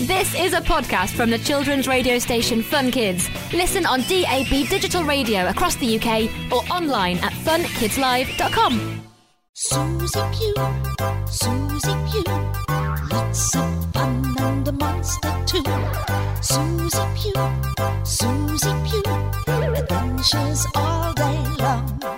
This is a podcast from the children's radio station Fun Kids. Listen on DAB digital radio across the UK or online at funkidslive.com. Susie Pugh, Susie Pugh, lots of fun and a monster too. Susie Pugh, Susie Pugh, adventures all day long.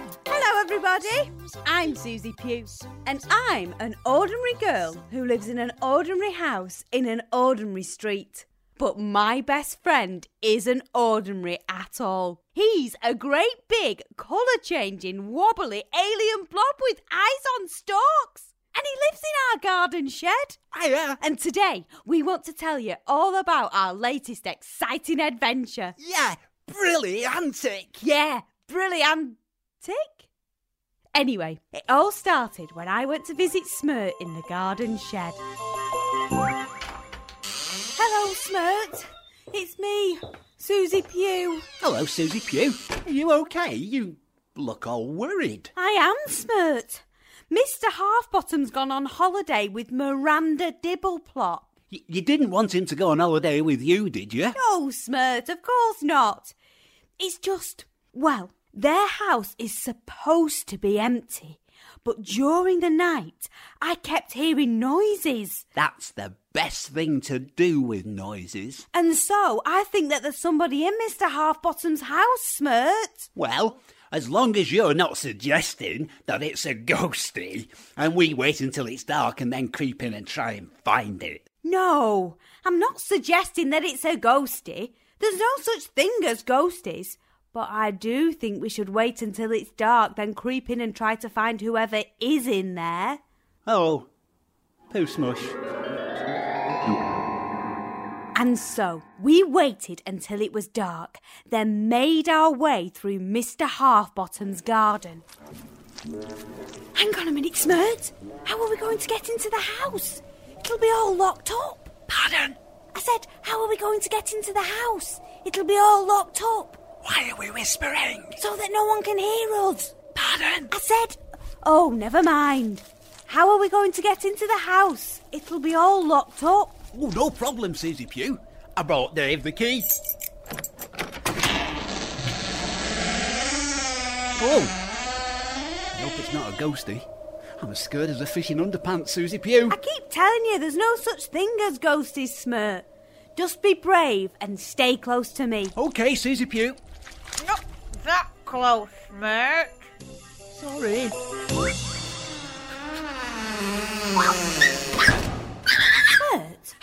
Everybody. I'm Susie Pugh, and I'm an ordinary girl who lives in an ordinary house in an ordinary street. But my best friend isn't ordinary at all. He's a great big, colour changing, wobbly alien blob with eyes on stalks. And he lives in our garden shed. Hiya. And today, we want to tell you all about our latest exciting adventure. Yeah, brilliantic. Yeah, brilliant. Anyway, it all started when I went to visit Smirt in the garden shed. Hello, Smirt. It's me, Susie Pugh. Hello, Susie Pugh. Are you okay? You look all worried. I am, Smirt. Mr. Halfbottom's gone on holiday with Miranda Dibbleplot. Y- you didn't want him to go on holiday with you, did you? No, Smirt, of course not. It's just, well, their house is supposed to be empty, but during the night I kept hearing noises. That's the best thing to do with noises. And so I think that there's somebody in Mr. Halfbottom's house, Smirt. Well, as long as you're not suggesting that it's a ghosty, and we wait until it's dark and then creep in and try and find it. No, I'm not suggesting that it's a ghosty. There's no such thing as ghosties. But I do think we should wait until it's dark, then creep in and try to find whoever is in there. Oh, poo smush. And so we waited until it was dark, then made our way through Mr. Halfbottom's garden. Hang on a minute, Smirt. How are we going to get into the house? It'll be all locked up. Pardon? I said, how are we going to get into the house? It'll be all locked up. Why are we whispering? So that no one can hear us. Pardon? I said, oh, never mind. How are we going to get into the house? It'll be all locked up. Oh, no problem, Susie Pugh. I brought Dave the key. Oh. I hope it's not a ghosty. I'm as scared as a fish in underpants, Susie Pugh. I keep telling you, there's no such thing as ghosties, Smirt. Just be brave and stay close to me. Okay, Susie Pugh. Not that close, mate. Sorry. Smirt,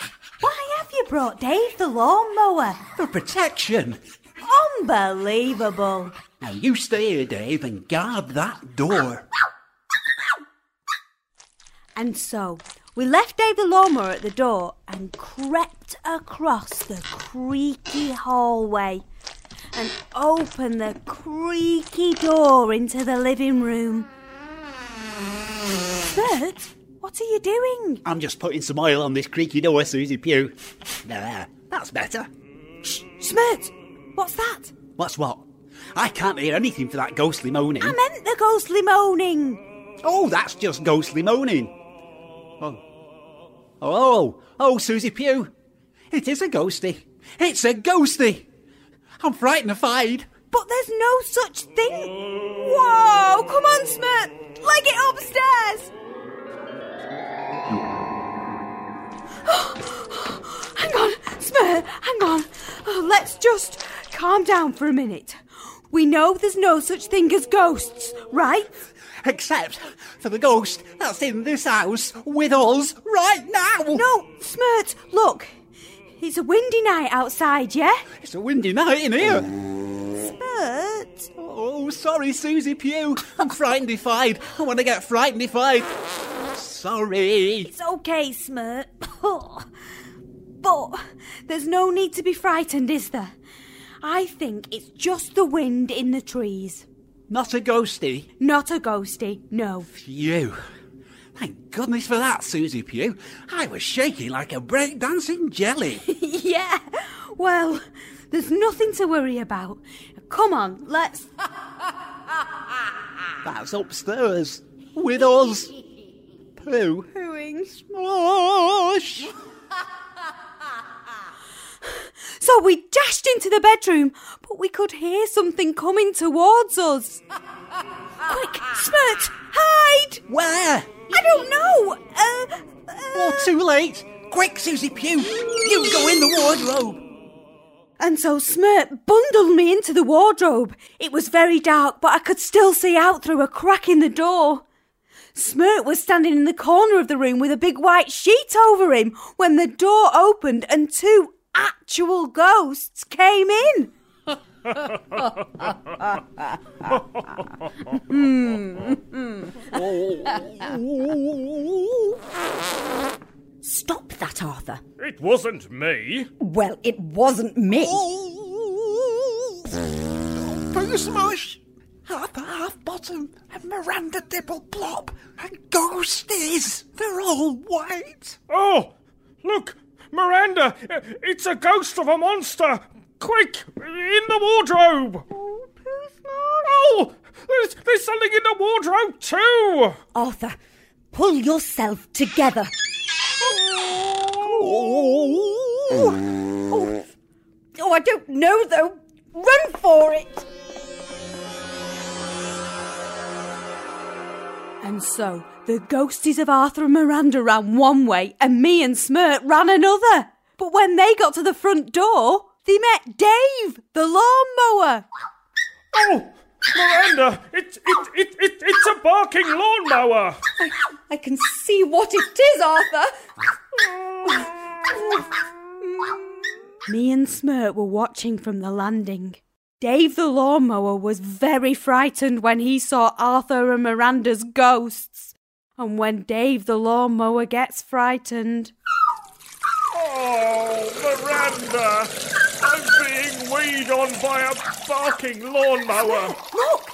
why have you brought Dave the lawnmower? For protection. Unbelievable. Now you stay here, Dave, and guard that door. And so we left Dave the lawnmower at the door and crept across the creaky hallway and open the creaky door into the living room. Bert, what are you doing? I'm just putting some oil on this creaky door, Susie Pugh. There, that's better. Shh, Smirt, what's that? What's what? I can't hear anything for that ghostly moaning. I meant the ghostly moaning. Oh, that's just ghostly moaning. Oh. Oh, oh, Susie Pugh. It is a ghosty. It's a ghosty. I'm frightened, frightenified. But there's no such thing. Whoa, come on, Smirt. Leg it upstairs. hang on, Smirt, hang on. Oh, let's just calm down for a minute. We know there's no such thing as ghosts, right? Except for the ghost that's in this house with us right now. No, Smirt, look. It's a windy night outside, yeah? It's a windy night in here. Smirt. Oh, sorry, Susie Pugh. I'm frightenified. I want to get frightenified. Sorry. It's okay, Smirt. but there's no need to be frightened, is there? I think it's just the wind in the trees. Not a ghosty. Not a ghosty, no. Phew. Thank goodness for that, Susie Pugh. I was shaking like a breakdancing jelly. yeah, well, there's nothing to worry about. Come on, let's. That's upstairs. With us. Pooh. Pooing. Smosh. So we dashed into the bedroom, but we could hear something coming towards us. Quick, Smirt, Where? I don't know. Uh, uh, Oh, too late. Quick, Susie Pugh. You go in the wardrobe. And so Smirt bundled me into the wardrobe. It was very dark, but I could still see out through a crack in the door. Smirt was standing in the corner of the room with a big white sheet over him when the door opened and two actual ghosts came in. Hmm. Stop that, Arthur. It wasn't me. Well, it wasn't me. Pooh Smush, Arthur Halfbottom, and Miranda Dibble Plop, and Ghosties. They're all white. Oh, look, Miranda, it's a ghost of a monster. Quick, in the wardrobe. Oh, there's, there's something in the wardrobe too. Arthur, pull yourself together. Oh, oh, I don't know though. Run for it. And so the ghosties of Arthur and Miranda ran one way, and me and Smirt ran another. But when they got to the front door, they met Dave, the lawnmower. Oh, Miranda, it's it, it, it, it's a barking lawnmower. I can see what it is, Arthur. Me and Smirt were watching from the landing. Dave the lawnmower was very frightened when he saw Arthur and Miranda's ghosts. And when Dave the lawnmower gets frightened, Oh, Miranda, weed on by a barking lawnmower. look,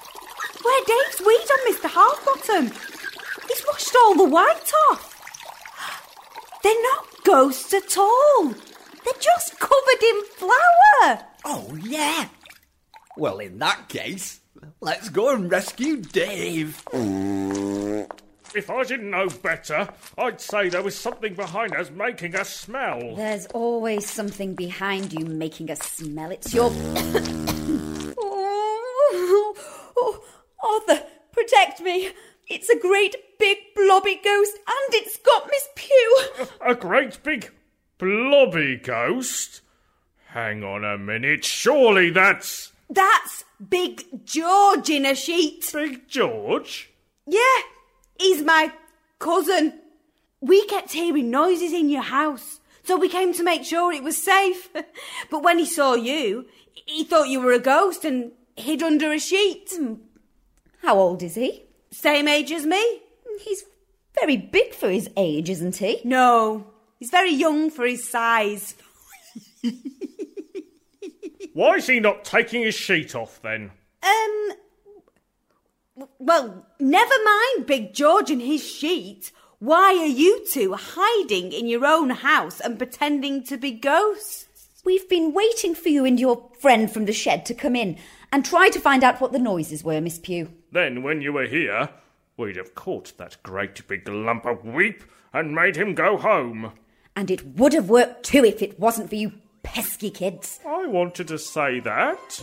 where Dave's weed on Mr. Halfbottom. He's washed all the white off. They're not ghosts at all. They're just covered in flour. Oh, yeah. Well, in that case, let's go and rescue Dave. If I didn't know better, I'd say there was something behind us making us smell. There's always something behind you making us smell. It's your. oh, oh, Arthur, protect me. It's a great big blobby ghost and it's got Miss Pugh. A great big blobby ghost? Hang on a minute, surely that's That's Big George in a sheet. Big George? Yeah, he's my cousin. We kept hearing noises in your house, so we came to make sure it was safe. but when he saw you, he thought you were a ghost and hid under a sheet. How old is he? Same age as me? He's very big for his age, isn't he? No, he's very young for his size. Why is he not taking his sheet off then? Um, w- well, never mind Big George and his sheet. Why are you two hiding in your own house and pretending to be ghosts? We've been waiting for you and your friend from the shed to come in and try to find out what the noises were, Miss Pugh. Then, when you were here, we'd have caught that great big lump of weep and made him go home. And it would have worked too if it wasn't for you pesky kids. I wanted to say that.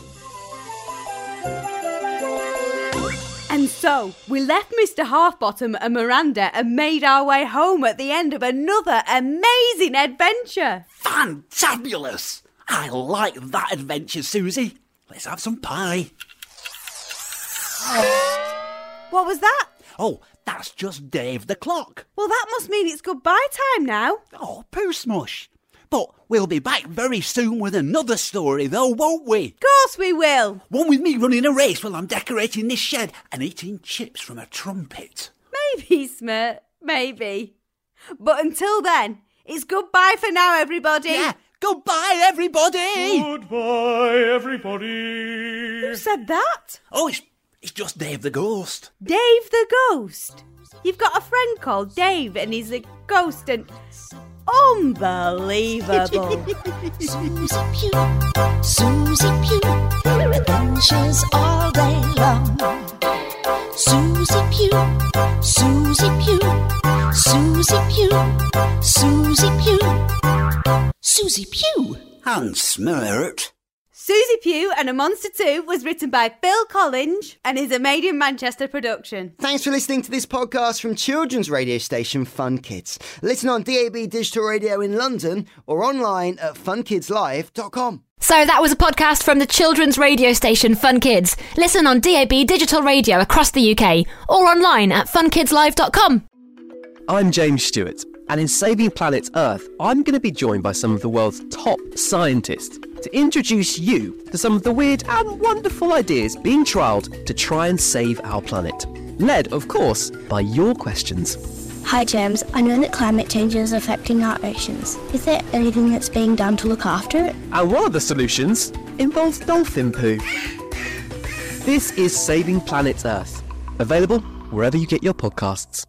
And so we left Mr. Halfbottom and Miranda and made our way home at the end of another amazing adventure. Fantabulous! I like that adventure, Susie. Let's have some pie. What was that? Oh, that's just Dave the clock. Well, that must mean it's goodbye time now. Oh, poo smush. But we'll be back very soon with another story, though, won't we? Of course we will. One with me running a race while I'm decorating this shed and eating chips from a trumpet. Maybe, Smirt. Maybe. But until then, it's goodbye for now, everybody. Yeah, goodbye, everybody! Goodbye, everybody. Who said that? Oh, it's, it's just Dave the ghost. Dave the ghost. You've got a friend called Dave, and he's a ghost, and unbelievable. Susie Pugh, Susie Pugh, adventures all day long. Susie Pugh, Susie Pugh, Susie Pugh, Susie Pugh. Susie Pugh. And Smirt. Susie Pugh and A Monster Too was written by Phil Collins and is a made in Manchester production. Thanks for listening to this podcast from children's radio station Fun Kids. Listen on DAB Digital Radio in London or online at funkidslive.com. So that was a podcast from the children's radio station Fun Kids. Listen on DAB digital radio across the UK or online at funkidslive.com. I'm James Stewart, and in Saving Planet Earth, I'm going to be joined by some of the world's top scientists to introduce you to some of the weird and wonderful ideas being trialled to try and save our planet. Led, of course, by your questions. Hi, James. I know that climate change is affecting our oceans. Is there anything that's being done to look after it? And one of the solutions involves dolphin poo. This is Saving Planet Earth, available wherever you get your podcasts.